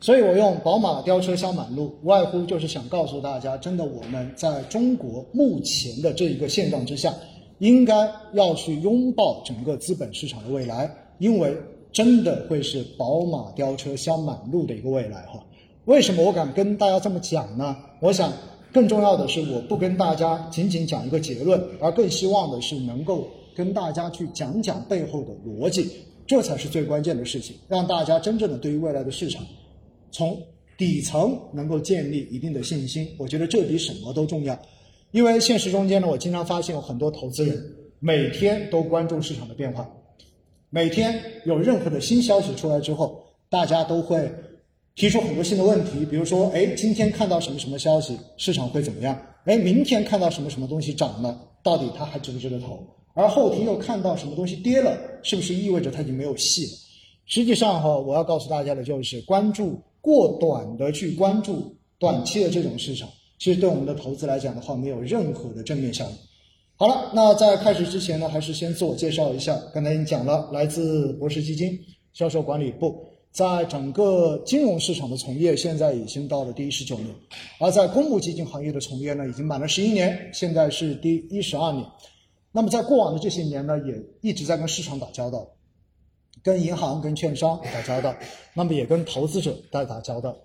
所以我用宝马飙车香满路，无外乎就是想告诉大家，真的我们在中国目前的这一个现状之下，应该要去拥抱整个资本市场的未来，因为真的会是宝马飙车香满路的一个未来哈。为什么我敢跟大家这么讲呢？我想更重要的是，我不跟大家仅仅讲一个结论，而更希望的是能够跟大家去讲讲背后的逻辑，这才是最关键的事情，让大家真正的对于未来的市场。从底层能够建立一定的信心，我觉得这比什么都重要。因为现实中间呢，我经常发现有很多投资人每天都关注市场的变化，每天有任何的新消息出来之后，大家都会提出很多新的问题，比如说，哎，今天看到什么什么消息，市场会怎么样？哎，明天看到什么什么东西涨了，到底它还值不值得投？而后天又看到什么东西跌了，是不是意味着它已经没有戏了？实际上哈，我要告诉大家的就是关注。过短的去关注短期的这种市场，其实对我们的投资来讲的话，没有任何的正面效应。好了，那在开始之前呢，还是先自我介绍一下。刚才已经讲了，来自博时基金销售管理部，在整个金融市场的从业，现在已经到了第十九年；而在公募基金行业的从业呢，已经满了十一年，现在是第一十二年。那么在过往的这些年呢，也一直在跟市场打交道。跟银行、跟券商打交道，那么也跟投资者在打交道。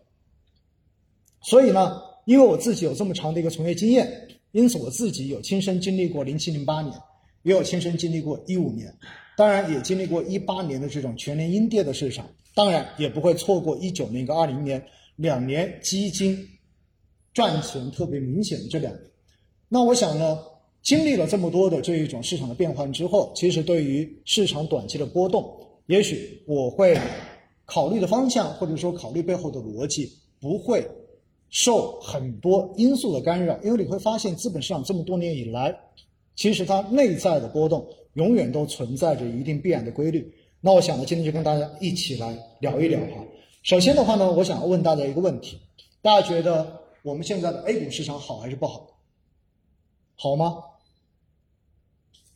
所以呢，因为我自己有这么长的一个从业经验，因此我自己有亲身经历过零七零八年，也有亲身经历过一五年，当然也经历过一八年的这种全年阴跌的市场，当然也不会错过一九年跟二零年两年基金赚钱特别明显的这两年。那我想呢，经历了这么多的这一种市场的变换之后，其实对于市场短期的波动。也许我会考虑的方向，或者说考虑背后的逻辑，不会受很多因素的干扰，因为你会发现资本市场这么多年以来，其实它内在的波动永远都存在着一定必然的规律。那我想呢，今天就跟大家一起来聊一聊哈。首先的话呢，我想问大家一个问题：大家觉得我们现在的 A 股市场好还是不好？好吗？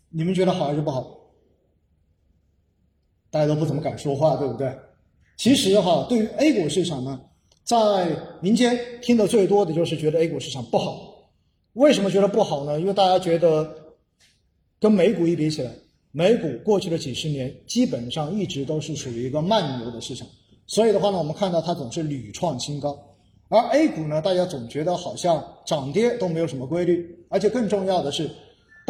你们觉得好还是不好？大家都不怎么敢说话，对不对？其实哈，对于 A 股市场呢，在民间听的最多的就是觉得 A 股市场不好。为什么觉得不好呢？因为大家觉得跟美股一比起来，美股过去的几十年基本上一直都是属于一个慢牛的市场，所以的话呢，我们看到它总是屡创新高。而 A 股呢，大家总觉得好像涨跌都没有什么规律，而且更重要的是，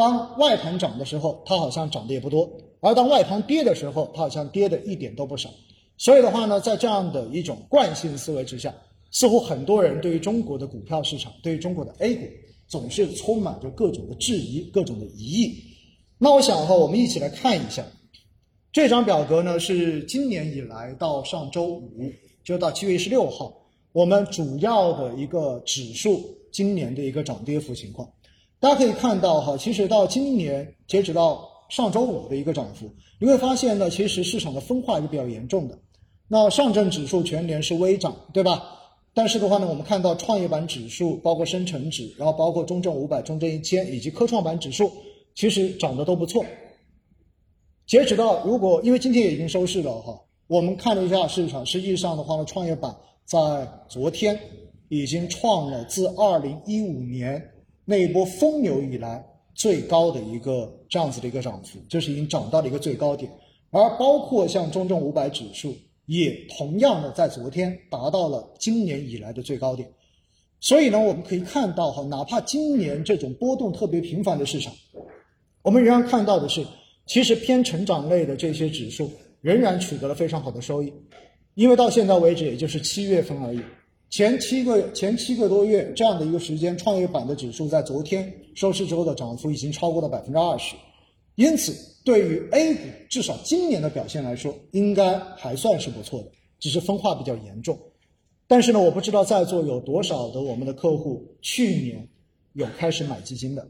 当外盘涨的时候，它好像涨得也不多。而当外盘跌的时候，它好像跌的一点都不少。所以的话呢，在这样的一种惯性思维之下，似乎很多人对于中国的股票市场，对于中国的 A 股，总是充满着各种的质疑、各种的疑义。那我想的话，我们一起来看一下这张表格呢，是今年以来到上周五，就到七月十六号，我们主要的一个指数今年的一个涨跌幅情况。大家可以看到哈，其实到今年截止到。上周五的一个涨幅，你会发现呢，其实市场的分化是比较严重的。那上证指数全年是微涨，对吧？但是的话呢，我们看到创业板指数，包括深成指，然后包括中证五百、中证一千以及科创板指数，其实涨得都不错。截止到如果因为今天也已经收市了哈，我们看了一下市场，实际上的话呢，创业板在昨天已经创了自二零一五年那一波疯牛以来。最高的一个这样子的一个涨幅，就是已经涨到了一个最高点，而包括像中证五百指数也同样的在昨天达到了今年以来的最高点，所以呢，我们可以看到哈，哪怕今年这种波动特别频繁的市场，我们仍然看到的是，其实偏成长类的这些指数仍然取得了非常好的收益，因为到现在为止也就是七月份而已。前七个前七个多月这样的一个时间，创业板的指数在昨天收市之后的涨幅已经超过了百分之二十，因此对于 A 股至少今年的表现来说，应该还算是不错的，只是分化比较严重。但是呢，我不知道在座有多少的我们的客户去年有开始买基金的，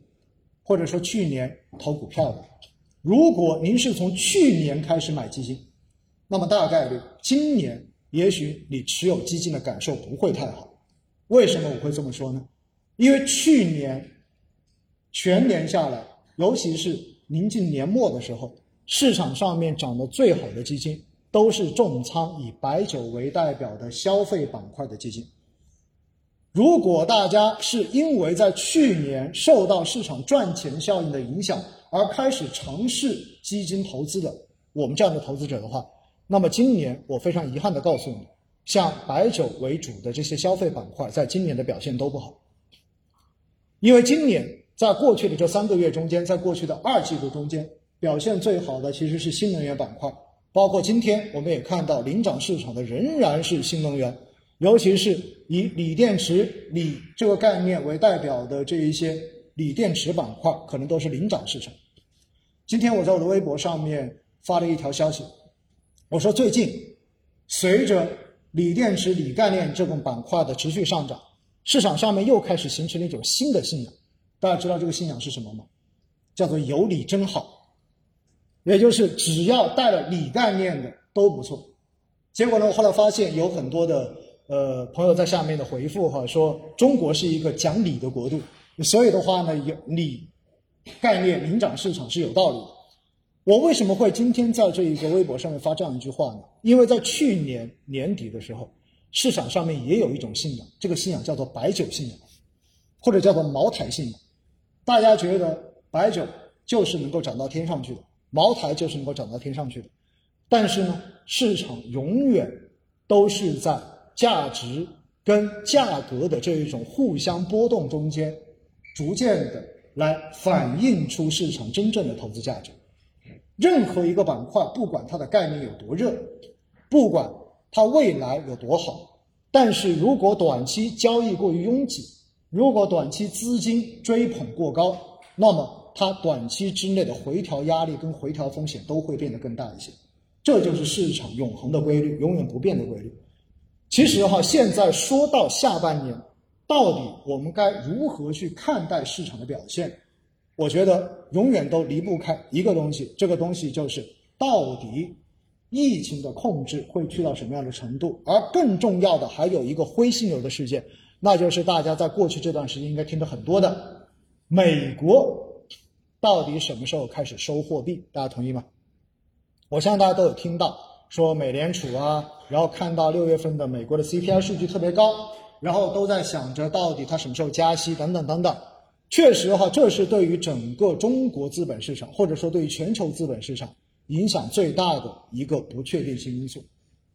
或者说去年投股票的。如果您是从去年开始买基金，那么大概率今年。也许你持有基金的感受不会太好，为什么我会这么说呢？因为去年全年下来，尤其是临近年末的时候，市场上面涨得最好的基金，都是重仓以白酒为代表的消费板块的基金。如果大家是因为在去年受到市场赚钱效应的影响而开始尝试基金投资的，我们这样的投资者的话，那么今年我非常遗憾的告诉你，像白酒为主的这些消费板块，在今年的表现都不好，因为今年在过去的这三个月中间，在过去的二季度中间，表现最好的其实是新能源板块，包括今天我们也看到领涨市场的仍然是新能源，尤其是以锂电池、锂这个概念为代表的这一些锂电池板块，可能都是领涨市场。今天我在我的微博上面发了一条消息。我说，最近随着锂电池、锂概念这种板块的持续上涨，市场上面又开始形成了一种新的信仰。大家知道这个信仰是什么吗？叫做“有锂真好”，也就是只要带了锂概念的都不错。结果呢，我后来发现有很多的呃朋友在下面的回复哈，说中国是一个讲理的国度，所以的话呢，有锂概念领涨市场是有道理的。我为什么会今天在这一个微博上面发这样一句话呢？因为在去年年底的时候，市场上面也有一种信仰，这个信仰叫做白酒信仰，或者叫做茅台信仰。大家觉得白酒就是能够涨到天上去的，茅台就是能够涨到天上去的。但是呢，市场永远都是在价值跟价格的这一种互相波动中间，逐渐的来反映出市场真正的投资价值。任何一个板块，不管它的概念有多热，不管它未来有多好，但是如果短期交易过于拥挤，如果短期资金追捧过高，那么它短期之内的回调压力跟回调风险都会变得更大一些。这就是市场永恒的规律，永远不变的规律。其实哈，现在说到下半年，到底我们该如何去看待市场的表现？我觉得永远都离不开一个东西，这个东西就是到底疫情的控制会去到什么样的程度，而更重要的还有一个灰犀牛的事件，那就是大家在过去这段时间应该听得很多的，美国到底什么时候开始收货币？大家同意吗？我相信大家都有听到说美联储啊，然后看到六月份的美国的 CPI 数据特别高，然后都在想着到底它什么时候加息等等等等。确实哈，这是对于整个中国资本市场，或者说对于全球资本市场影响最大的一个不确定性因素。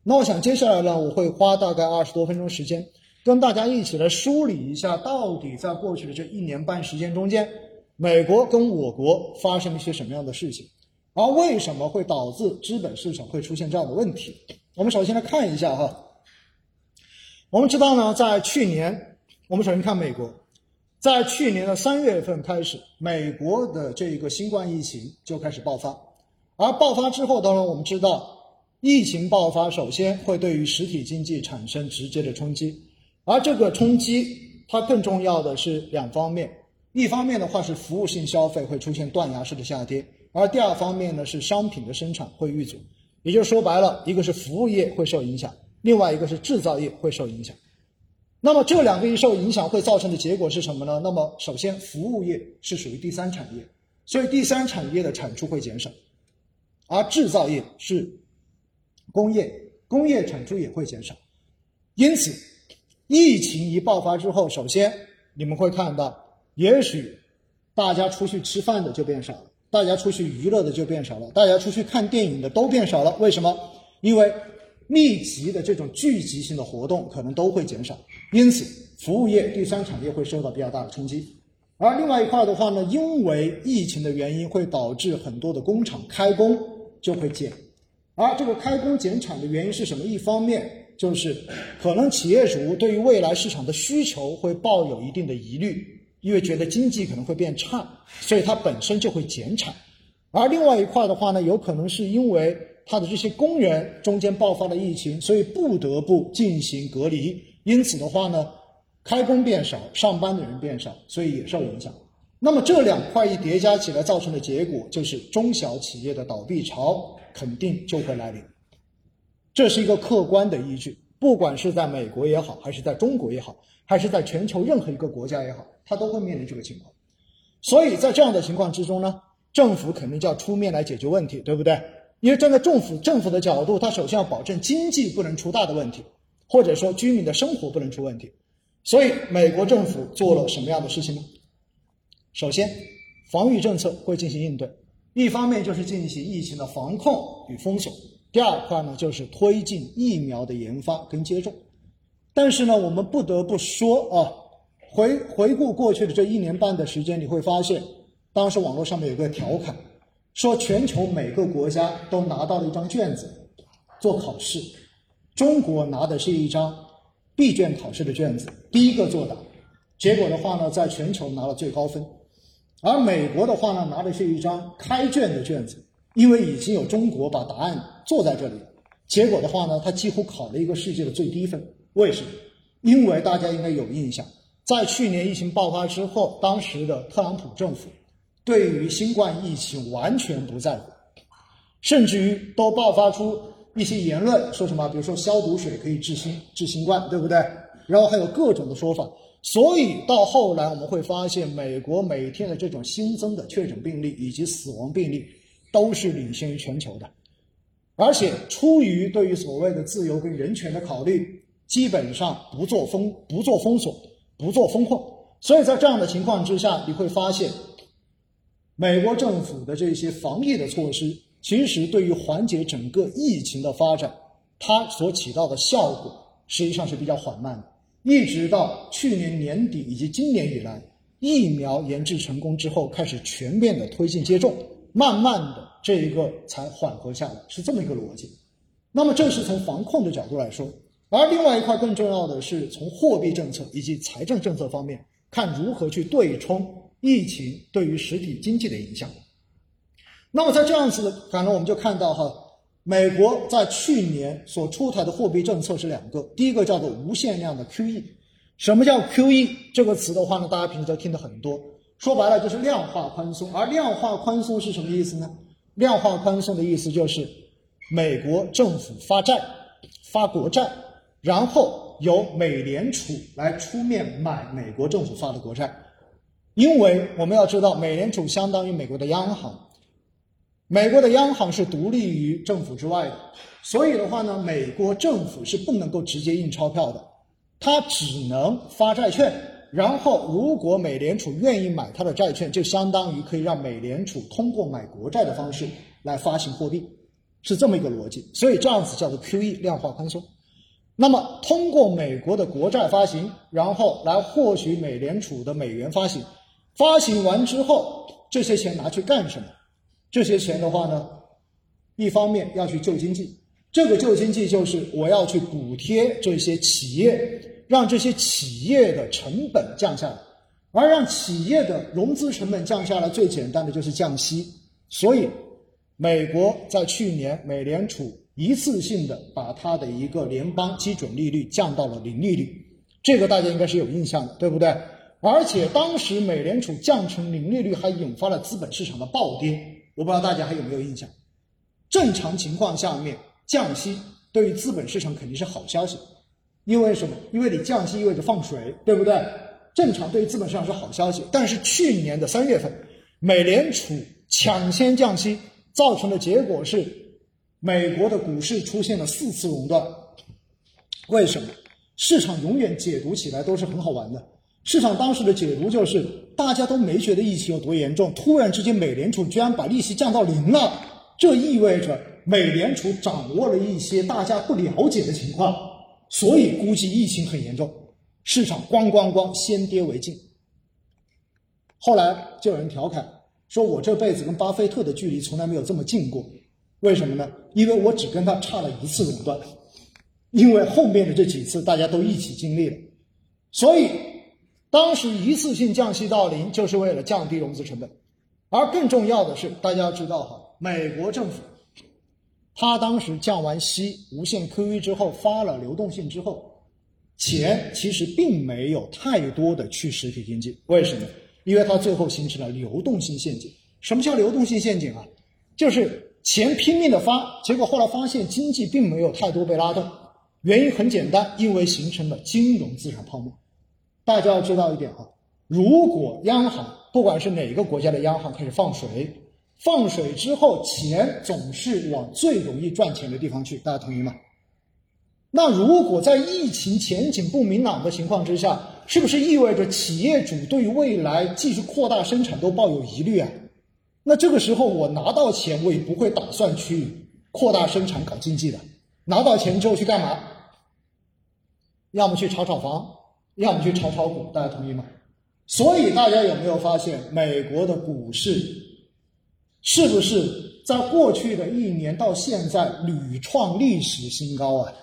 那我想接下来呢，我会花大概二十多分钟时间，跟大家一起来梳理一下，到底在过去的这一年半时间中间，美国跟我国发生了一些什么样的事情，而为什么会导致资本市场会出现这样的问题？我们首先来看一下哈，我们知道呢，在去年，我们首先看美国。在去年的三月份开始，美国的这个新冠疫情就开始爆发，而爆发之后，当然我们知道，疫情爆发首先会对于实体经济产生直接的冲击，而这个冲击它更重要的是两方面，一方面的话是服务性消费会出现断崖式的下跌，而第二方面呢是商品的生产会遇阻，也就是说白了，一个是服务业会受影响，另外一个是制造业会受影响。那么这两个一受影响会造成的结果是什么呢？那么首先，服务业是属于第三产业，所以第三产业的产出会减少，而制造业是工业，工业产出也会减少。因此，疫情一爆发之后，首先你们会看到，也许大家出去吃饭的就变少了，大家出去娱乐的就变少了，大家出去看电影的都变少了。为什么？因为。密集的这种聚集性的活动可能都会减少，因此服务业、第三产业会受到比较大的冲击。而另外一块的话呢，因为疫情的原因，会导致很多的工厂开工就会减。而这个开工减产的原因是什么？一方面就是可能企业主对于未来市场的需求会抱有一定的疑虑，因为觉得经济可能会变差，所以它本身就会减产。而另外一块的话呢，有可能是因为。他的这些工人中间爆发了疫情，所以不得不进行隔离。因此的话呢，开工变少，上班的人变少，所以也受影响。那么这两块一叠加起来，造成的结果就是中小企业的倒闭潮肯定就会来临。这是一个客观的依据，不管是在美国也好，还是在中国也好，还是在全球任何一个国家也好，它都会面临这个情况。所以在这样的情况之中呢，政府肯定就要出面来解决问题，对不对？因为站在政府政府的角度，它首先要保证经济不能出大的问题，或者说居民的生活不能出问题。所以，美国政府做了什么样的事情呢？首先，防御政策会进行应对，一方面就是进行疫情的防控与封锁，第二块呢就是推进疫苗的研发跟接种。但是呢，我们不得不说啊，回回顾过去的这一年半的时间，你会发现，当时网络上面有个调侃，说全球每个国家都拿到了一张卷子做考试，中国拿的是一张。闭卷考试的卷子，第一个作答，结果的话呢，在全球拿了最高分，而美国的话呢，拿的是一张开卷的卷子，因为已经有中国把答案做在这里，结果的话呢，他几乎考了一个世界的最低分。为什么？因为大家应该有印象，在去年疫情爆发之后，当时的特朗普政府对于新冠疫情完全不在乎，甚至于都爆发出。一些言论说什么？比如说消毒水可以治新治新冠，对不对？然后还有各种的说法。所以到后来我们会发现，美国每天的这种新增的确诊病例以及死亡病例都是领先于全球的。而且出于对于所谓的自由跟人权的考虑，基本上不做封不做封锁，不做封控。所以在这样的情况之下，你会发现美国政府的这些防疫的措施。其实，对于缓解整个疫情的发展，它所起到的效果实际上是比较缓慢的。一直到去年年底以及今年以来，疫苗研制成功之后，开始全面的推进接种，慢慢的这一个才缓和下来，是这么一个逻辑。那么，这是从防控的角度来说，而另外一块更重要的是从货币政策以及财政政策方面，看如何去对冲疫情对于实体经济的影响。那么在这样子的，可能我们就看到哈，美国在去年所出台的货币政策是两个，第一个叫做无限量的 QE。什么叫 QE 这个词的话呢？大家平时都听得很多，说白了就是量化宽松。而量化宽松是什么意思呢？量化宽松的意思就是美国政府发债、发国债，然后由美联储来出面买美国政府发的国债。因为我们要知道，美联储相当于美国的央行。美国的央行是独立于政府之外的，所以的话呢，美国政府是不能够直接印钞票的，它只能发债券。然后，如果美联储愿意买它的债券，就相当于可以让美联储通过买国债的方式来发行货币，是这么一个逻辑。所以这样子叫做 QE 量化宽松。那么，通过美国的国债发行，然后来获取美联储的美元发行，发行完之后，这些钱拿去干什么？这些钱的话呢，一方面要去救经济，这个救经济就是我要去补贴这些企业，让这些企业的成本降下来，而让企业的融资成本降下来，最简单的就是降息。所以，美国在去年美联储一次性的把它的一个联邦基准利率降到了零利率，这个大家应该是有印象的，对不对？而且当时美联储降成零利率，还引发了资本市场的暴跌。我不知道大家还有没有印象？正常情况下面降息对于资本市场肯定是好消息，因为什么？因为你降息意味着放水，对不对？正常对于资本市场是好消息。但是去年的三月份，美联储抢先降息，造成的结果是美国的股市出现了四次熔断。为什么？市场永远解读起来都是很好玩的。市场当时的解读就是，大家都没觉得疫情有多严重，突然之间美联储居然把利息降到零了，这意味着美联储掌握了一些大家不了解的情况，所以估计疫情很严重，市场咣咣咣先跌为敬。后来就有人调侃说：“我这辈子跟巴菲特的距离从来没有这么近过，为什么呢？因为我只跟他差了一次垄断，因为后面的这几次大家都一起经历了，所以。”当时一次性降息到零，就是为了降低融资成本，而更重要的是，大家知道哈，美国政府，他当时降完息、无限 QE 之后，发了流动性之后，钱其实并没有太多的去实体经济，为什么？因为它最后形成了流动性陷阱。什么叫流动性陷阱啊？就是钱拼命的发，结果后来发现经济并没有太多被拉动，原因很简单，因为形成了金融资产泡沫。大家要知道一点啊，如果央行不管是哪个国家的央行开始放水，放水之后，钱总是往最容易赚钱的地方去，大家同意吗？那如果在疫情前景不明朗的情况之下，是不是意味着企业主对于未来继续扩大生产都抱有疑虑啊？那这个时候我拿到钱，我也不会打算去扩大生产搞经济的。拿到钱之后去干嘛？要么去炒炒房，要么去炒炒股，大家同意吗？所以大家有没有发现，美国的股市是不是在过去的一年到现在屡创历史新高啊？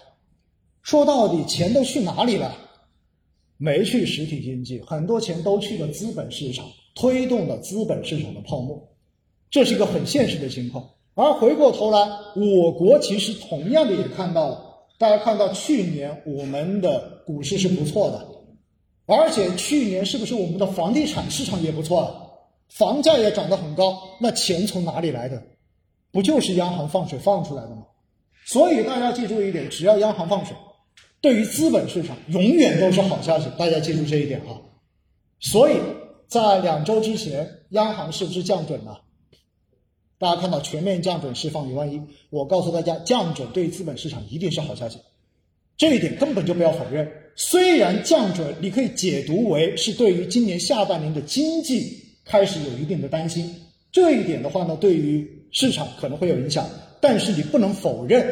说到底，钱都去哪里了？没去实体经济，很多钱都去了资本市场，推动了资本市场的泡沫，这是一个很现实的情况。而回过头来，我国其实同样的也看到了，大家看到去年我们的股市是不错的，而且去年是不是我们的房地产市场也不错啊？房价也涨得很高，那钱从哪里来的？不就是央行放水放出来的吗？所以大家记住一点，只要央行放水。对于资本市场，永远都是好消息，大家记住这一点啊。所以在两周之前，央行是不是降准了？大家看到全面降准释放一万亿，我告诉大家，降准对资本市场一定是好消息，这一点根本就不要否认。虽然降准你可以解读为是对于今年下半年的经济开始有一定的担心，这一点的话呢，对于市场可能会有影响，但是你不能否认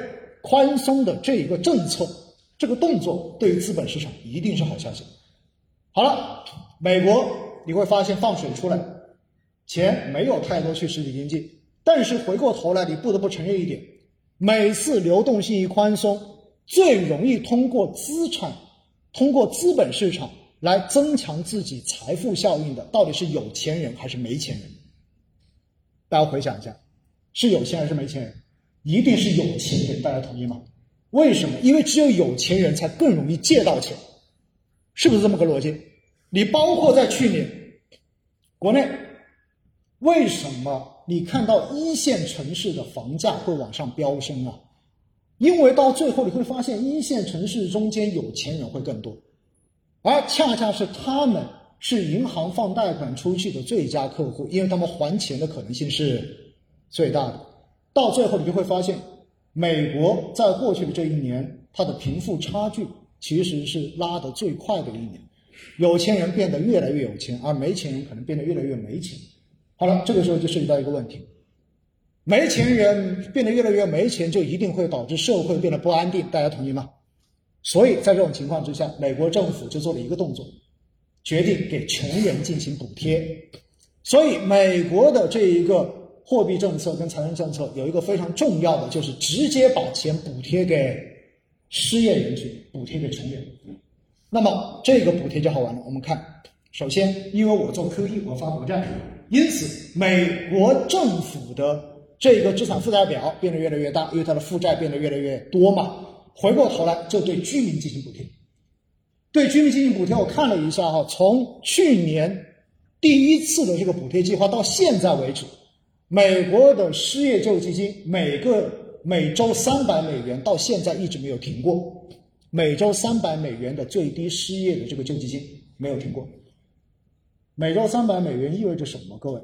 宽松的这一个政策。这个动作对于资本市场一定是好消息。好了，美国你会发现放水出来，钱没有太多去实体经济，但是回过头来你不得不承认一点，每次流动性一宽松，最容易通过资产、通过资本市场来增强自己财富效应的，到底是有钱人还是没钱人？大家回想一下，是有钱还是没钱人？一定是有钱人，大家同意吗？为什么？因为只有有钱人才更容易借到钱，是不是这么个逻辑？你包括在去年，国内为什么你看到一线城市的房价会往上飙升啊？因为到最后你会发现，一线城市中间有钱人会更多，而恰恰是他们是银行放贷款出去的最佳客户，因为他们还钱的可能性是最大的。到最后你就会发现。美国在过去的这一年，它的贫富差距其实是拉得最快的一年，有钱人变得越来越有钱，而没钱人可能变得越来越没钱。好了，这个时候就涉及到一个问题：没钱人变得越来越没钱，就一定会导致社会变得不安定。大家同意吗？所以在这种情况之下，美国政府就做了一个动作，决定给穷人进行补贴。所以美国的这一个。货币政策跟财政政策有一个非常重要的，就是直接把钱补贴给失业人群，补贴给穷人。那么这个补贴就好玩了。我们看，首先，因为我做 QE，我发国债，因此美国政府的这个资产负债表变得越来越大，因为它的负债变得越来越多嘛。回过头来就对居民进行补贴，对居民进行补贴。我看了一下哈，从去年第一次的这个补贴计划到现在为止。美国的失业救济金每个每周三百美元，到现在一直没有停过。每周三百美元的最低失业的这个救济金没有停过。每周三百美元意味着什么？各位，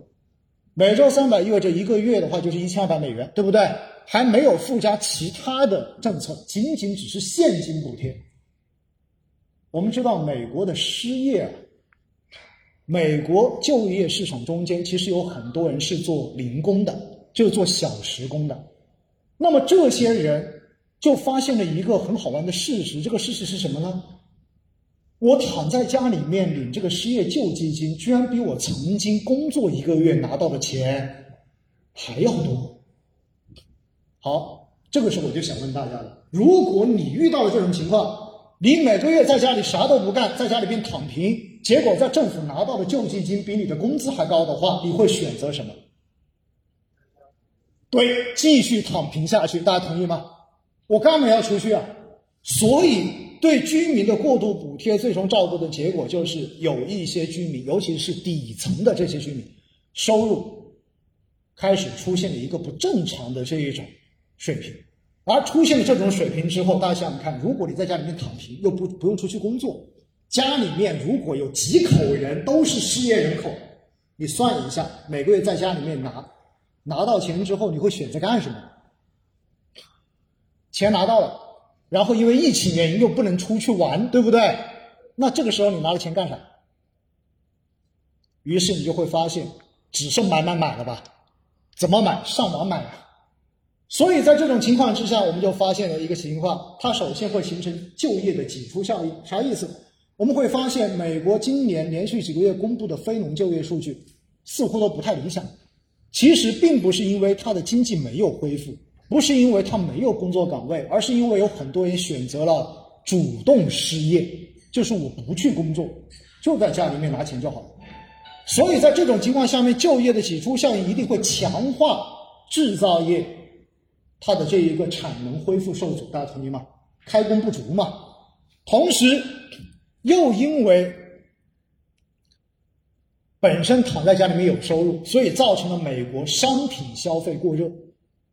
每周三百意味着一个月的话就是一千二百美元，对不对？还没有附加其他的政策，仅仅只是现金补贴。我们知道美国的失业啊。美国就业市场中间其实有很多人是做零工的，就做小时工的。那么这些人就发现了一个很好玩的事实，这个事实是什么呢？我躺在家里面领这个失业救济金，居然比我曾经工作一个月拿到的钱还要多。好，这个时候我就想问大家了：如果你遇到了这种情况，你每个月在家里啥都不干，在家里边躺平，结果在政府拿到的救济金比你的工资还高的话，你会选择什么？对，继续躺平下去，大家同意吗？我干嘛要出去啊？所以对居民的过度补贴，最终造成的结果就是有一些居民，尤其是底层的这些居民，收入开始出现了一个不正常的这一种水平。而出现了这种水平之后，大家想想看，如果你在家里面躺平，又不不用出去工作，家里面如果有几口人都是失业人口，你算一下，每个月在家里面拿拿到钱之后，你会选择干什么？钱拿到了，然后因为疫情原因又不能出去玩，对不对？那这个时候你拿了钱干啥？于是你就会发现，只剩买买买了吧？怎么买？上网买啊！所以在这种情况之下，我们就发现了一个情况：它首先会形成就业的挤出效应。啥意思？我们会发现，美国今年连续几个月公布的非农就业数据似乎都不太理想。其实并不是因为它的经济没有恢复，不是因为他没有工作岗位，而是因为有很多人选择了主动失业，就是我不去工作，就在家里面拿钱就好了。所以在这种情况下面，就业的挤出效应一定会强化制造业它的这一个产能恢复受阻，大家同意吗？开工不足嘛。同时，又因为本身躺在家里面有收入，所以造成了美国商品消费过热。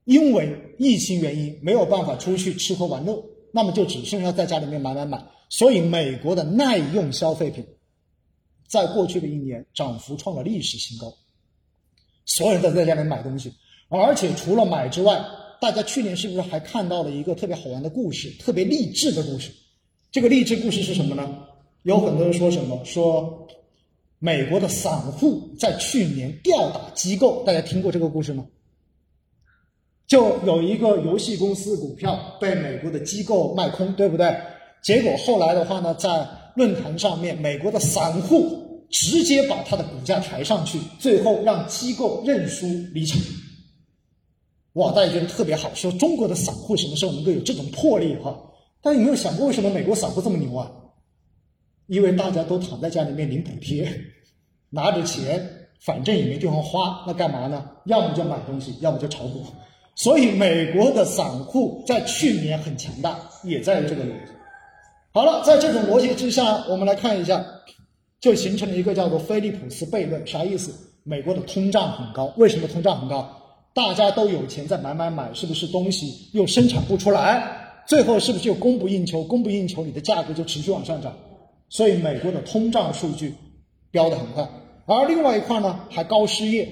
因为疫情原因没有办法出去吃喝玩乐，那么就只剩下在家里面买买买。所以美国的耐用消费品在过去的一年涨幅创了历史新高，所有人都在家里买东西。而且除了买之外，大家去年是不是还看到了一个特别好玩的故事，特别励志的故事？这个励志故事是什么呢？有很多人说什么？说美国的散户在去年吊打机构，大家听过这个故事吗？就有一个游戏公司股票被美国的机构卖空，对不对？结果后来的话呢，在论坛上面，美国的散户直接把它的股价抬上去，最后让机构认输离场。哇，大家觉得特别好，说中国的散户什么时候能够有这种魄力哈？大家有没有想过，为什么美国散户这么牛啊？因为大家都躺在家里面领补贴，拿着钱，反正也没地方花，那干嘛呢？要么就买东西，要么就炒股。所以美国的散户在去年很强大，也在这个逻辑。好了，在这种逻辑之下，我们来看一下，就形成了一个叫做菲利普斯悖论。啥意思？美国的通胀很高，为什么通胀很高？大家都有钱在买买买，是不是东西又生产不出来？最后是不是就供不应求？供不应求，你的价格就持续往上涨。所以美国的通胀数据飙得很快，而另外一块呢还高失业。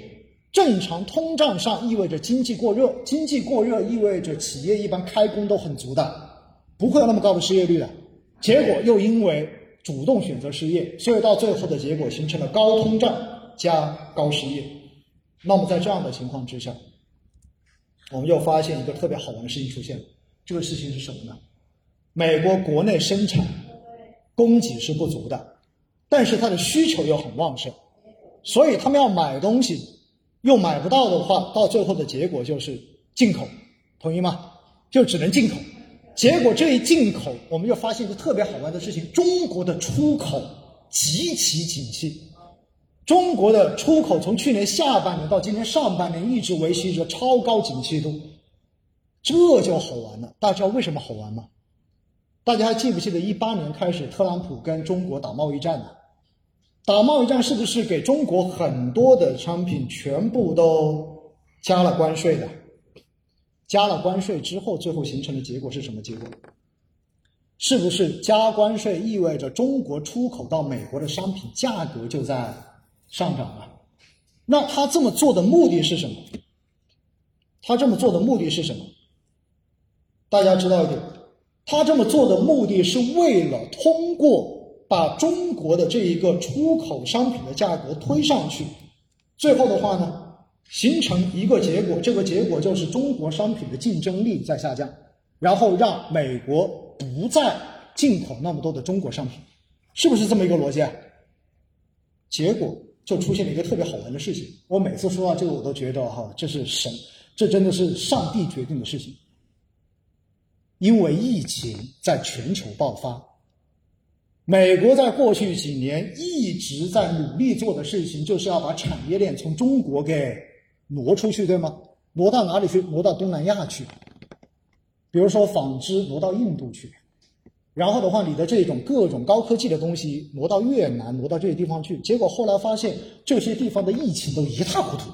正常通胀上意味着经济过热，经济过热意味着企业一般开工都很足的，不会有那么高的失业率的。结果又因为主动选择失业，所以到最后的结果形成了高通胀加高失业。那么在这样的情况之下，我们又发现一个特别好玩的事情出现了。这个事情是什么呢？美国国内生产。供给是不足的，但是它的需求又很旺盛，所以他们要买东西又买不到的话，到最后的结果就是进口，同意吗？就只能进口。结果这一进口，我们就发现一个特别好玩的事情：中国的出口极其景气，中国的出口从去年下半年到今年上半年一直维持着超高景气度，这就好玩了。大家知道为什么好玩吗？大家还记不记得一八年开始，特朗普跟中国打贸易战呢？打贸易战是不是给中国很多的商品全部都加了关税的？加了关税之后，最后形成的结果是什么结果？是不是加关税意味着中国出口到美国的商品价格就在上涨了？那他这么做的目的是什么？他这么做的目的是什么？大家知道一点。他这么做的目的是为了通过把中国的这一个出口商品的价格推上去，最后的话呢，形成一个结果，这个结果就是中国商品的竞争力在下降，然后让美国不再进口那么多的中国商品，是不是这么一个逻辑啊？结果就出现了一个特别好玩的事情，我每次说到这个，我都觉得哈，这是神，这真的是上帝决定的事情。因为疫情在全球爆发，美国在过去几年一直在努力做的事情，就是要把产业链从中国给挪出去，对吗？挪到哪里去？挪到东南亚去。比如说纺织挪到印度去，然后的话，你的这种各种高科技的东西挪到越南，挪到这些地方去。结果后来发现，这些地方的疫情都一塌糊涂，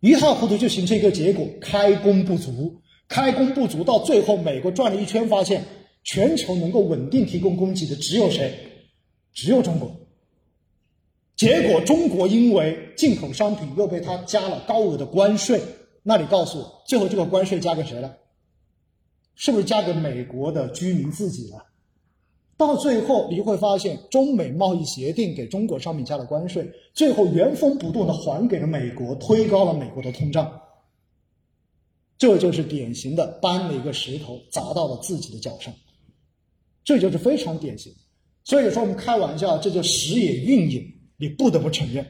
一塌糊涂就形成一个结果：开工不足。开工不足，到最后美国转了一圈，发现全球能够稳定提供供给的只有谁？只有中国。结果中国因为进口商品又被他加了高额的关税，那你告诉我，最后这个关税加给谁了？是不是加给美国的居民自己了？到最后你会发现，中美贸易协定给中国商品加了关税，最后原封不动的还给了美国，推高了美国的通胀。这就是典型的搬了一个石头砸到了自己的脚上，这就是非常典型。所以说我们开玩笑，这就时也运也，你不得不承认，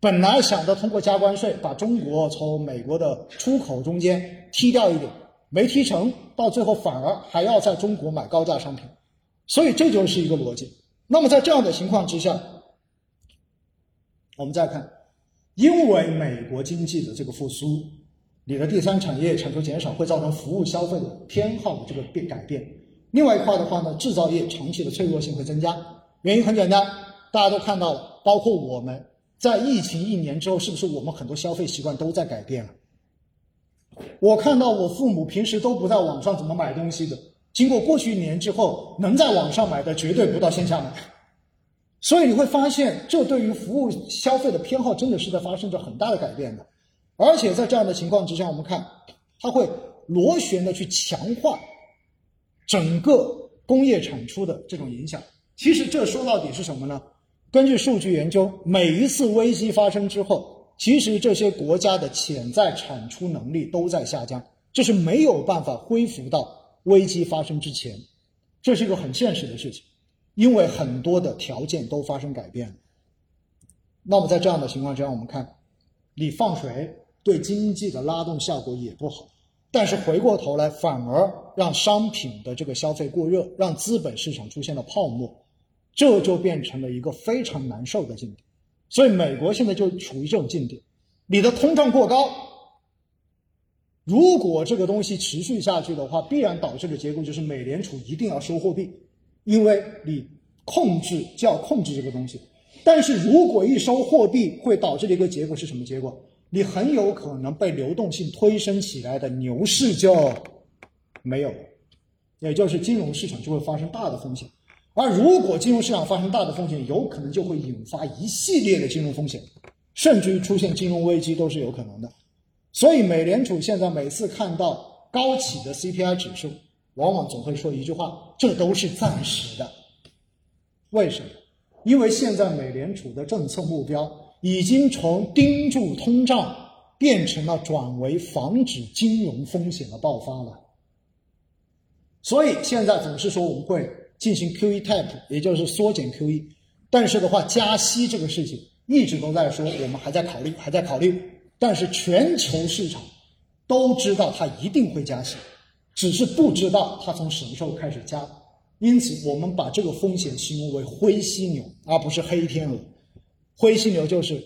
本来想着通过加关税把中国从美国的出口中间踢掉一点，没踢成，到最后反而还要在中国买高价商品，所以这就是一个逻辑。那么在这样的情况之下，我们再看，因为美国经济的这个复苏。你的第三产业产出减少会造成服务消费的偏好的这个变改变。另外一块的话呢，制造业长期的脆弱性会增加。原因很简单，大家都看到了，包括我们在疫情一年之后，是不是我们很多消费习惯都在改变了？我看到我父母平时都不在网上怎么买东西的，经过过去一年之后，能在网上买的绝对不到线下买。所以你会发现，这对于服务消费的偏好真的是在发生着很大的改变的。而且在这样的情况之下，我们看它会螺旋的去强化整个工业产出的这种影响。其实这说到底是什么呢？根据数据研究，每一次危机发生之后，其实这些国家的潜在产出能力都在下降，这是没有办法恢复到危机发生之前。这是一个很现实的事情，因为很多的条件都发生改变。那么在这样的情况之下，我们看你放水。对经济的拉动效果也不好，但是回过头来反而让商品的这个消费过热，让资本市场出现了泡沫，这就变成了一个非常难受的境地。所以美国现在就处于这种境地，你的通胀过高，如果这个东西持续下去的话，必然导致的结果就是美联储一定要收货币，因为你控制就要控制这个东西。但是如果一收货币，会导致的一个结果是什么结果？你很有可能被流动性推升起来的牛市就没有，也就是金融市场就会发生大的风险。而如果金融市场发生大的风险，有可能就会引发一系列的金融风险，甚至于出现金融危机都是有可能的。所以，美联储现在每次看到高企的 CPI 指数，往往总会说一句话：“这都是暂时的。”为什么？因为现在美联储的政策目标。已经从盯住通胀变成了转为防止金融风险的爆发了，所以现在总是说我们会进行 QE type，也就是缩减 QE，但是的话加息这个事情一直都在说，我们还在考虑，还在考虑，但是全球市场都知道它一定会加息，只是不知道它从什么时候开始加，因此我们把这个风险形容为灰犀牛，而不是黑天鹅。灰犀牛就是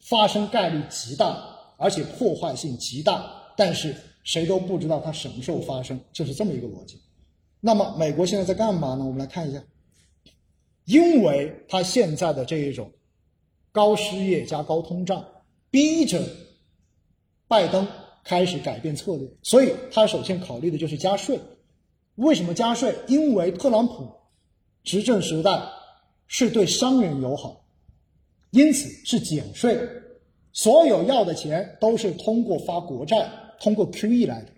发生概率极大，而且破坏性极大，但是谁都不知道它什么时候发生，就是这么一个逻辑。那么美国现在在干嘛呢？我们来看一下，因为它现在的这一种高失业加高通胀，逼着拜登开始改变策略，所以他首先考虑的就是加税。为什么加税？因为特朗普执政时代是对商人友好。因此是减税，所有要的钱都是通过发国债、通过 QE 来的。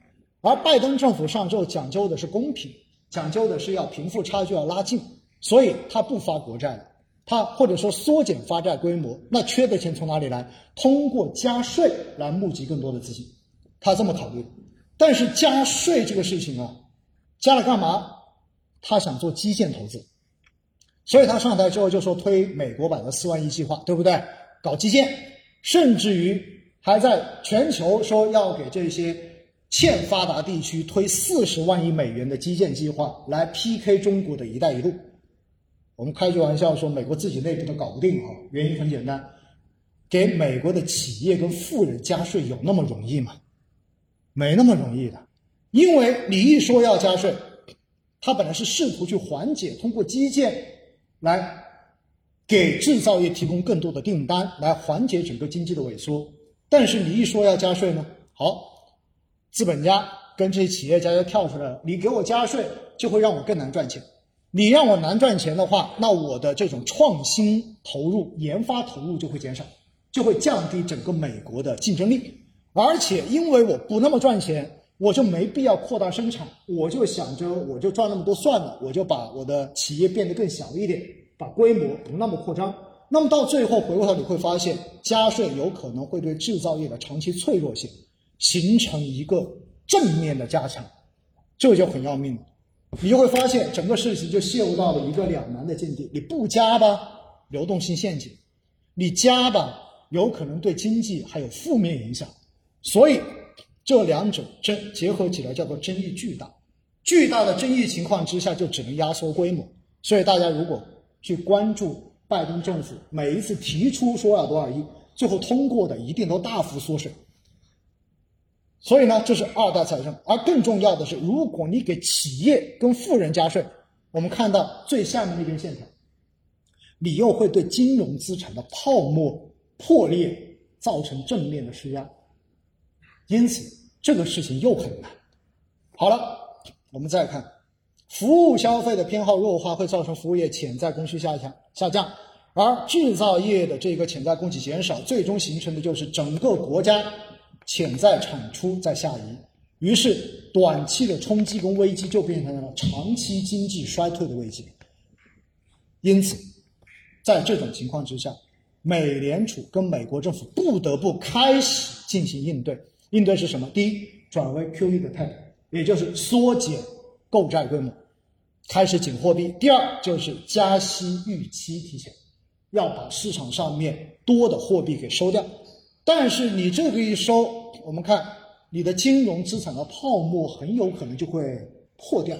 而拜登政府上之后讲究的是公平，讲究的是要贫富差距要拉近，所以他不发国债了，他或者说缩减发债规模。那缺的钱从哪里来？通过加税来募集更多的资金，他这么考虑。但是加税这个事情啊，加了干嘛？他想做基建投资。所以他上台之后就说推美国版的四万亿计划，对不对？搞基建，甚至于还在全球说要给这些欠发达地区推四十万亿美元的基建计划，来 PK 中国的一带一路。我们开句玩笑说，美国自己内部都搞不定啊。原因很简单，给美国的企业跟富人加税有那么容易吗？没那么容易的，因为你一说要加税，他本来是试图去缓解通过基建。来给制造业提供更多的订单，来缓解整个经济的萎缩。但是你一说要加税呢，好，资本家跟这些企业家就跳出来了。你给我加税，就会让我更难赚钱。你让我难赚钱的话，那我的这种创新投入、研发投入就会减少，就会降低整个美国的竞争力。而且因为我不那么赚钱，我就没必要扩大生产，我就想着我就赚那么多算了，我就把我的企业变得更小一点，把规模不那么扩张。那么到最后回过头你会发现，加税有可能会对制造业的长期脆弱性形成一个正面的加强，这就很要命了。你就会发现整个事情就陷入到了一个两难的境地。你不加吧，流动性陷阱；你加吧，有可能对经济还有负面影响。所以这两者争结合起来叫做争议巨大。巨大的争议情况之下，就只能压缩规模。所以大家如果去关注。拜登政府每一次提出说要多少亿，最后通过的一定都大幅缩水。所以呢，这是二代财政。而更重要的是，如果你给企业跟富人加税，我们看到最下面那根线条，你又会对金融资产的泡沫破裂造成正面的施压。因此，这个事情又很难。好了，我们再看。服务消费的偏好弱化会造成服务业潜在供需下降下降，而制造业的这个潜在供给减少，最终形成的就是整个国家潜在产出在下移，于是短期的冲击跟危机就变成了长期经济衰退的危机。因此，在这种情况之下，美联储跟美国政府不得不开始进行应对。应对是什么？第一，转为 QE 的态度，也就是缩减购债规模。开始紧货币，第二就是加息预期提前，要把市场上面多的货币给收掉。但是你这个一收，我们看你的金融资产的泡沫很有可能就会破掉。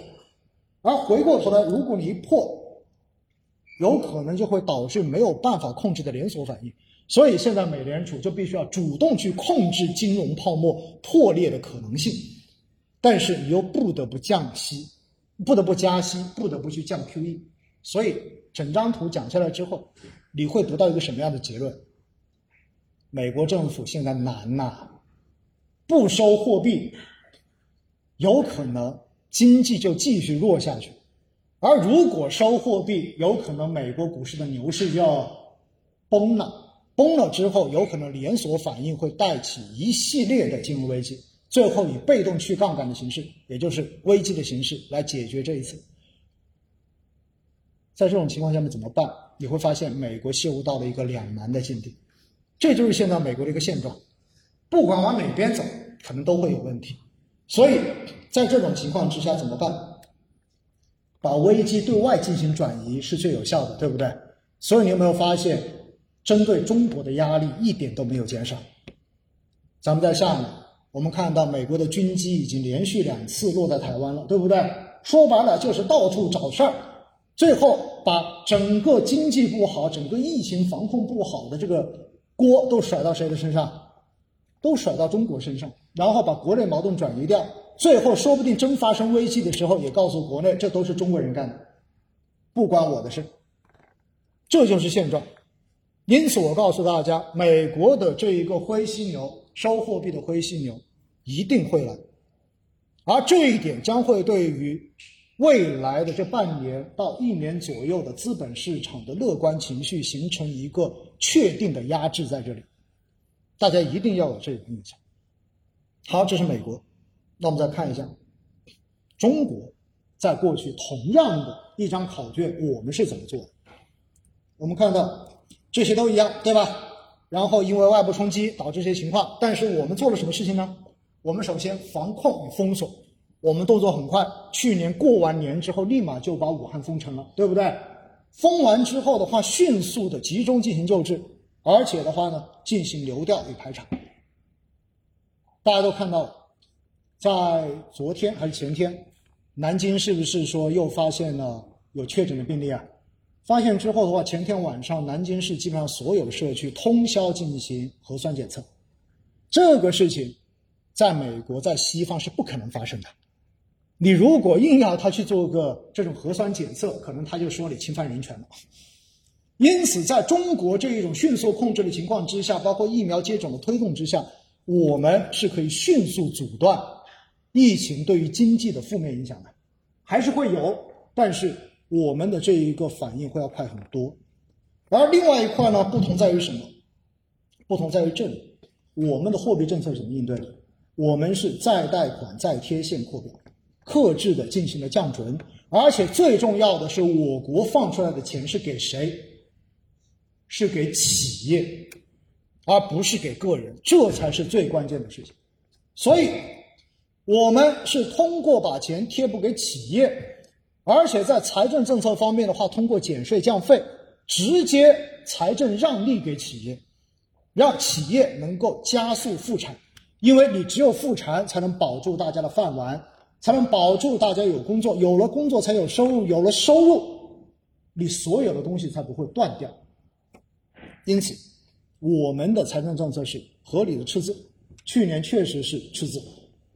而回过头来，如果你一破，有可能就会导致没有办法控制的连锁反应。所以现在美联储就必须要主动去控制金融泡沫破裂的可能性，但是你又不得不降息。不得不加息，不得不去降 QE，所以整张图讲下来之后，你会得到一个什么样的结论？美国政府现在难呐，不收货币，有可能经济就继续弱下去；而如果收货币，有可能美国股市的牛市就要崩了。崩了之后，有可能连锁反应会带起一系列的金融危机。最后以被动去杠杆的形式，也就是危机的形式来解决这一次。在这种情况下面怎么办？你会发现美国陷入到了一个两难的境地，这就是现在美国的一个现状。不管往哪边走，可能都会有问题。所以在这种情况之下怎么办？把危机对外进行转移是最有效的，对不对？所以你有没有发现，针对中国的压力一点都没有减少？咱们在下面。我们看到美国的军机已经连续两次落在台湾了，对不对？说白了就是到处找事儿，最后把整个经济不好、整个疫情防控不好的这个锅都甩到谁的身上？都甩到中国身上，然后把国内矛盾转移掉，最后说不定真发生危机的时候，也告诉国内这都是中国人干的，不关我的事。这就是现状。因此，我告诉大家，美国的这一个灰犀牛。收货币的灰犀牛一定会来，而这一点将会对于未来的这半年到一年左右的资本市场的乐观情绪形成一个确定的压制在这里，大家一定要有这个印象。好，这是美国，那我们再看一下中国，在过去同样的一张考卷，我们是怎么做的？我们看到这些都一样，对吧？然后因为外部冲击导致这些情况，但是我们做了什么事情呢？我们首先防控与封锁，我们动作很快，去年过完年之后，立马就把武汉封城了，对不对？封完之后的话，迅速的集中进行救治，而且的话呢，进行流调与排查。大家都看到，在昨天还是前天，南京是不是说又发现了有确诊的病例啊？发现之后的话，前天晚上南京市基本上所有的社区通宵进行核酸检测。这个事情，在美国、在西方是不可能发生的。你如果硬要他去做个这种核酸检测，可能他就说你侵犯人权了。因此，在中国这一种迅速控制的情况之下，包括疫苗接种的推动之下，我们是可以迅速阻断疫情对于经济的负面影响的，还是会有，但是。我们的这一个反应会要快很多。而另外一块呢，不同在于什么？不同在于这里，我们的货币政策怎么应对的？我们是再贷款再贴现扩表，克制的进行了降准，而且最重要的是，我国放出来的钱是给谁？是给企业，而不是给个人，这才是最关键的事情。所以，我们是通过把钱贴补给企业，而且在财政政策方面的话，通过减税降费，直接财政让利给企业，让企业能够加速复产。因为你只有复产，才能保住大家的饭碗，才能保住大家有工作，有了工作才有收入，有了收入，你所有的东西才不会断掉。因此，我们的财政政策是合理的赤字，去年确实是赤字，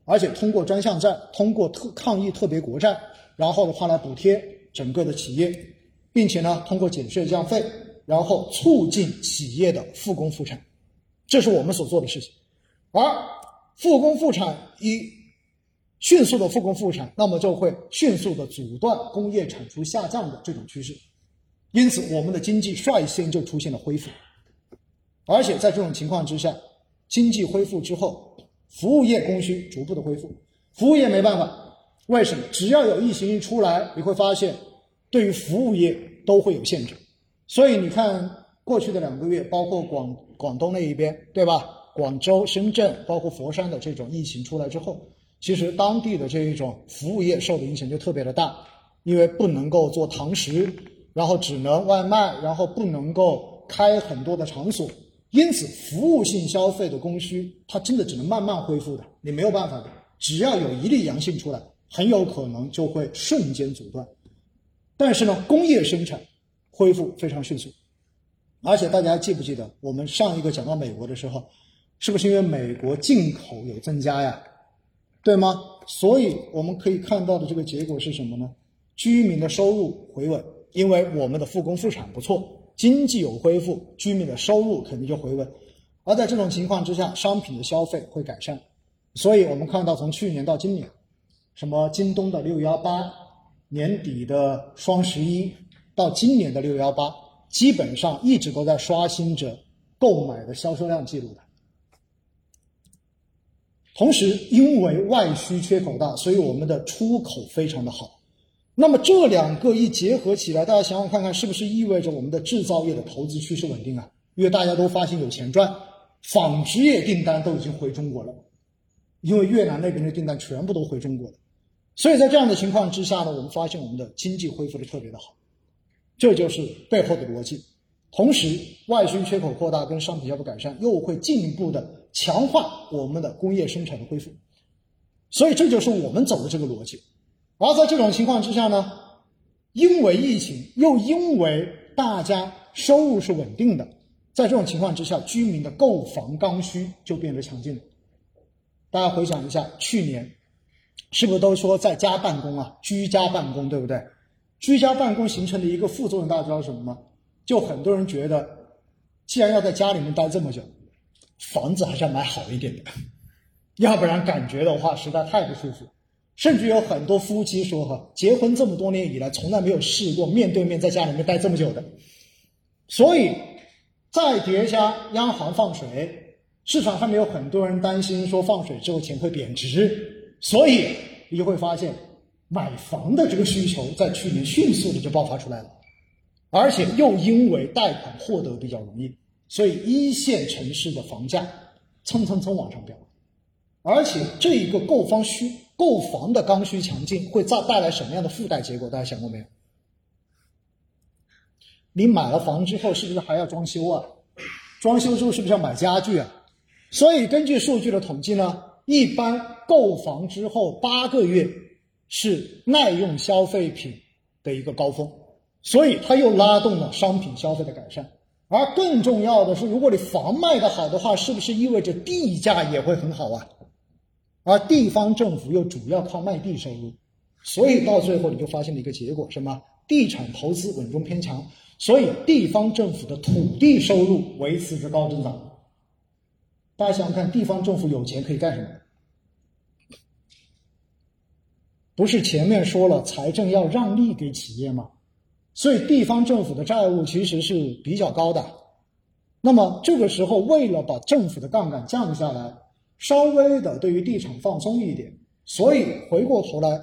而且通过专项债、通过特抗疫特别国债，然后的话来补贴整个的企业，并且呢通过减税降费，然后促进企业的复工复产，这是我们所做的事情。而复工复产一迅速的复工复产，那么就会迅速的阻断工业产出下降的这种趋势。因此，我们的经济率先就出现了恢复，而且在这种情况之下，经济恢复之后，服务业供需逐步的恢复。服务业没办法，为什么？只要有疫情一出来，你会发现，对于服务业都会有限制。所以你看，过去的两个月，包括广广东那一边，对吧？广州、深圳，包括佛山的这种疫情出来之后，其实当地的这一种服务业受的影响就特别的大，因为不能够做堂食。然后只能外卖，然后不能够开很多的场所，因此服务性消费的供需，它真的只能慢慢恢复的，你没有办法的。只要有一例阳性出来，很有可能就会瞬间阻断。但是呢，工业生产恢复非常迅速，而且大家记不记得我们上一个讲到美国的时候，是不是因为美国进口有增加呀？对吗？所以我们可以看到的这个结果是什么呢？居民的收入回稳。因为我们的复工复产不错，经济有恢复，居民的收入肯定就回稳。而在这种情况之下，商品的消费会改善。所以我们看到，从去年到今年，什么京东的六幺八、年底的双十一，到今年的六幺八，基本上一直都在刷新着购买的销售量记录的。同时，因为外需缺口大，所以我们的出口非常的好。那么这两个一结合起来，大家想想看看，是不是意味着我们的制造业的投资趋势稳定啊？因为大家都发现有钱赚，纺织业订单都已经回中国了，因为越南那边的订单全部都回中国了，所以在这样的情况之下呢，我们发现我们的经济恢复的特别的好，这就是背后的逻辑。同时，外需缺口扩大跟商品消费改善又会进一步的强化我们的工业生产的恢复，所以这就是我们走的这个逻辑。而在这种情况之下呢，因为疫情，又因为大家收入是稳定的，在这种情况之下，居民的购房刚需就变得强劲了。大家回想一下，去年是不是都说在家办公啊，居家办公，对不对？居家办公形成的一个副作用，大家知道什么吗？就很多人觉得，既然要在家里面待这么久，房子还是要买好一点的，要不然感觉的话实在太不舒服。甚至有很多夫妻说：“哈，结婚这么多年以来，从来没有试过面对面在家里面待这么久的。”所以，再叠加央行放水，市场上面有很多人担心说放水之后钱会贬值，所以你就会发现买房的这个需求在去年迅速的就爆发出来了，而且又因为贷款获得比较容易，所以一线城市的房价蹭蹭蹭往上飙，而且这一个购房需。购房的刚需强劲会再带来什么样的附带结果？大家想过没有？你买了房之后，是不是还要装修啊？装修之后是不是要买家具啊？所以根据数据的统计呢，一般购房之后八个月是耐用消费品的一个高峰，所以它又拉动了商品消费的改善。而更重要的是，如果你房卖的好的话，是不是意味着地价也会很好啊？而地方政府又主要靠卖地收入，所以到最后你就发现了一个结果，什么？地产投资稳中偏强，所以地方政府的土地收入维持着高增长。大家想想看，地方政府有钱可以干什么？不是前面说了财政要让利给企业吗？所以地方政府的债务其实是比较高的。那么这个时候，为了把政府的杠杆降下来，稍微的对于地产放松一点，所以回过头来，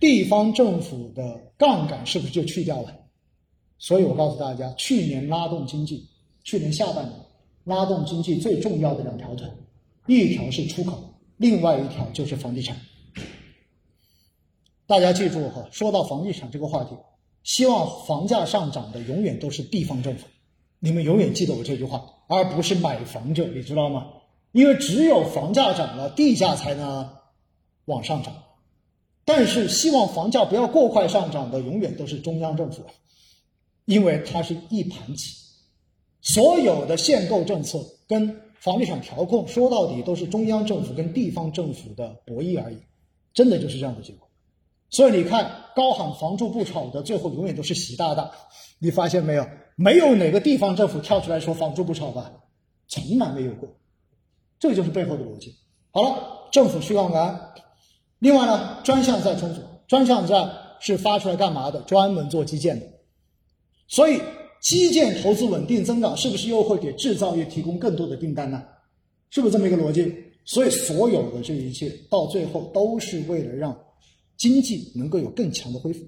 地方政府的杠杆是不是就去掉了？所以我告诉大家，去年拉动经济，去年下半年拉动经济最重要的两条腿，一条是出口，另外一条就是房地产。大家记住哈，说到房地产这个话题，希望房价上涨的永远都是地方政府。你们永远记得我这句话，而不是买房者，你知道吗？因为只有房价涨了，地价才能往上涨。但是希望房价不要过快上涨的，永远都是中央政府，因为它是一盘棋。所有的限购政策跟房地产调控，说到底都是中央政府跟地方政府的博弈而已，真的就是这样的结果。所以你看，高喊“房住不炒”的，最后永远都是习大大。你发现没有？没有哪个地方政府跳出来说“房住不炒”吧？从来没有过。这就是背后的逻辑。好了，政府去杠杆，另外呢，专项债充足。专项债是发出来干嘛的？专门做基建的。所以，基建投资稳定增长，是不是又会给制造业提供更多的订单呢？是不是这么一个逻辑？所以，所有的这一切到最后都是为了让。经济能够有更强的恢复。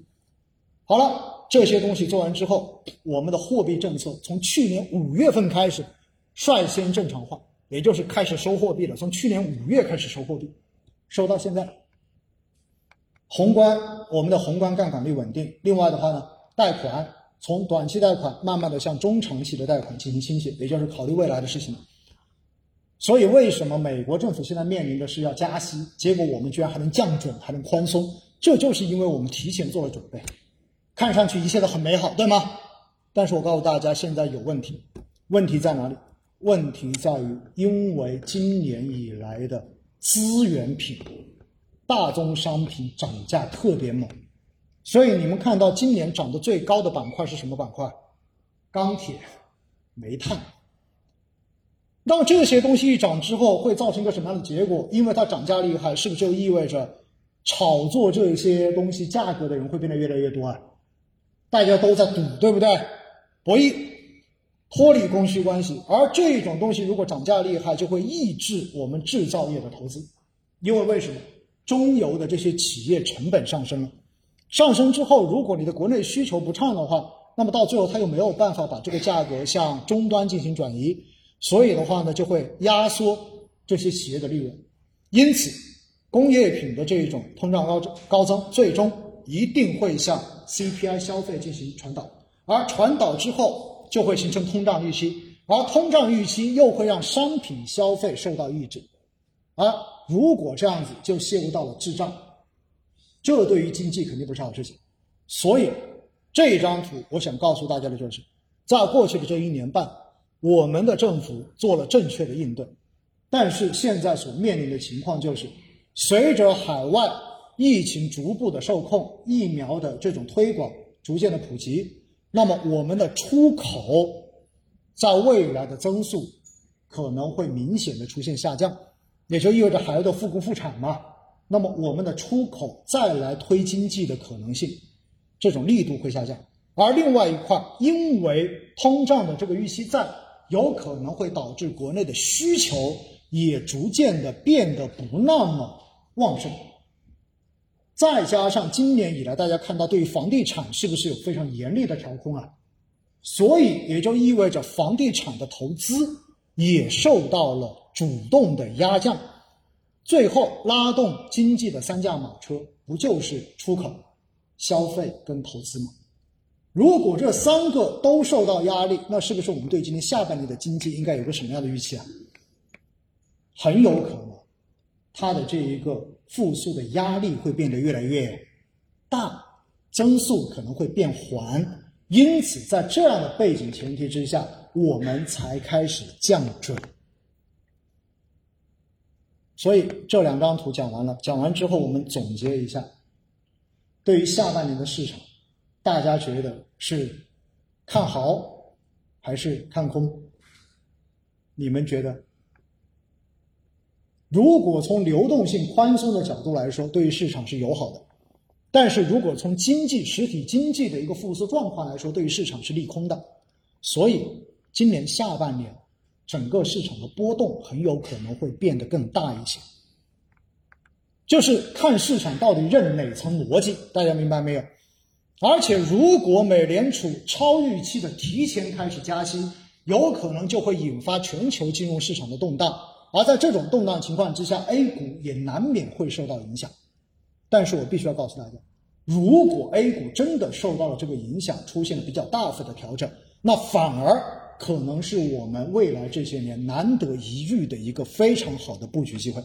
好了，这些东西做完之后，我们的货币政策从去年五月份开始率先正常化，也就是开始收货币了。从去年五月开始收货币，收到现在。宏观，我们的宏观杠杆率稳定。另外的话呢，贷款从短期贷款慢慢的向中长期的贷款进行倾斜，也就是考虑未来的事情。所以，为什么美国政府现在面临的是要加息，结果我们居然还能降准，还能宽松？这就是因为我们提前做了准备，看上去一切都很美好，对吗？但是我告诉大家，现在有问题。问题在哪里？问题在于，因为今年以来的资源品、大宗商品涨价特别猛，所以你们看到今年涨得最高的板块是什么板块？钢铁、煤炭。那么这些东西一涨之后，会造成一个什么样的结果？因为它涨价厉害，是不是就意味着？炒作这些东西价格的人会变得越来越多啊！大家都在赌，对不对？博弈，脱离供需关系。而这种东西如果涨价厉害，就会抑制我们制造业的投资，因为为什么？中游的这些企业成本上升了，上升之后，如果你的国内需求不畅的话，那么到最后他又没有办法把这个价格向终端进行转移，所以的话呢，就会压缩这些企业的利润，因此。工业品的这一种通胀高高增，最终一定会向 CPI 消费进行传导，而传导之后就会形成通胀预期，而通胀预期又会让商品消费受到抑制，而如果这样子就陷入到了滞胀，这对于经济肯定不是好事情。所以这张图我想告诉大家的就是，在过去的这一年半，我们的政府做了正确的应对，但是现在所面临的情况就是。随着海外疫情逐步的受控，疫苗的这种推广逐渐的普及，那么我们的出口在未来的增速可能会明显的出现下降，也就意味着海外的复工复产嘛。那么我们的出口再来推经济的可能性，这种力度会下降。而另外一块，因为通胀的这个预期在，有可能会导致国内的需求也逐渐的变得不那么。旺盛，再加上今年以来，大家看到对于房地产是不是有非常严厉的调控啊？所以也就意味着房地产的投资也受到了主动的压降，最后拉动经济的三驾马车不就是出口、消费跟投资吗？如果这三个都受到压力，那是不是我们对今年下半年的经济应该有个什么样的预期啊？很有可能。它的这一个复苏的压力会变得越来越大，增速可能会变缓，因此在这样的背景前提之下，我们才开始降准。所以这两张图讲完了，讲完之后我们总结一下，对于下半年的市场，大家觉得是看好还是看空？你们觉得？如果从流动性宽松的角度来说，对于市场是友好的，但是如果从经济实体经济的一个复苏状况来说，对于市场是利空的。所以今年下半年整个市场的波动很有可能会变得更大一些。就是看市场到底认哪层逻辑，大家明白没有？而且如果美联储超预期的提前开始加息，有可能就会引发全球金融市场的动荡。而在这种动荡情况之下，A 股也难免会受到影响。但是我必须要告诉大家，如果 A 股真的受到了这个影响，出现了比较大幅的调整，那反而可能是我们未来这些年难得一遇的一个非常好的布局机会。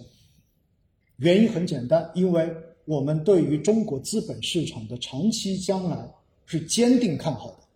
原因很简单，因为我们对于中国资本市场的长期将来是坚定看好的。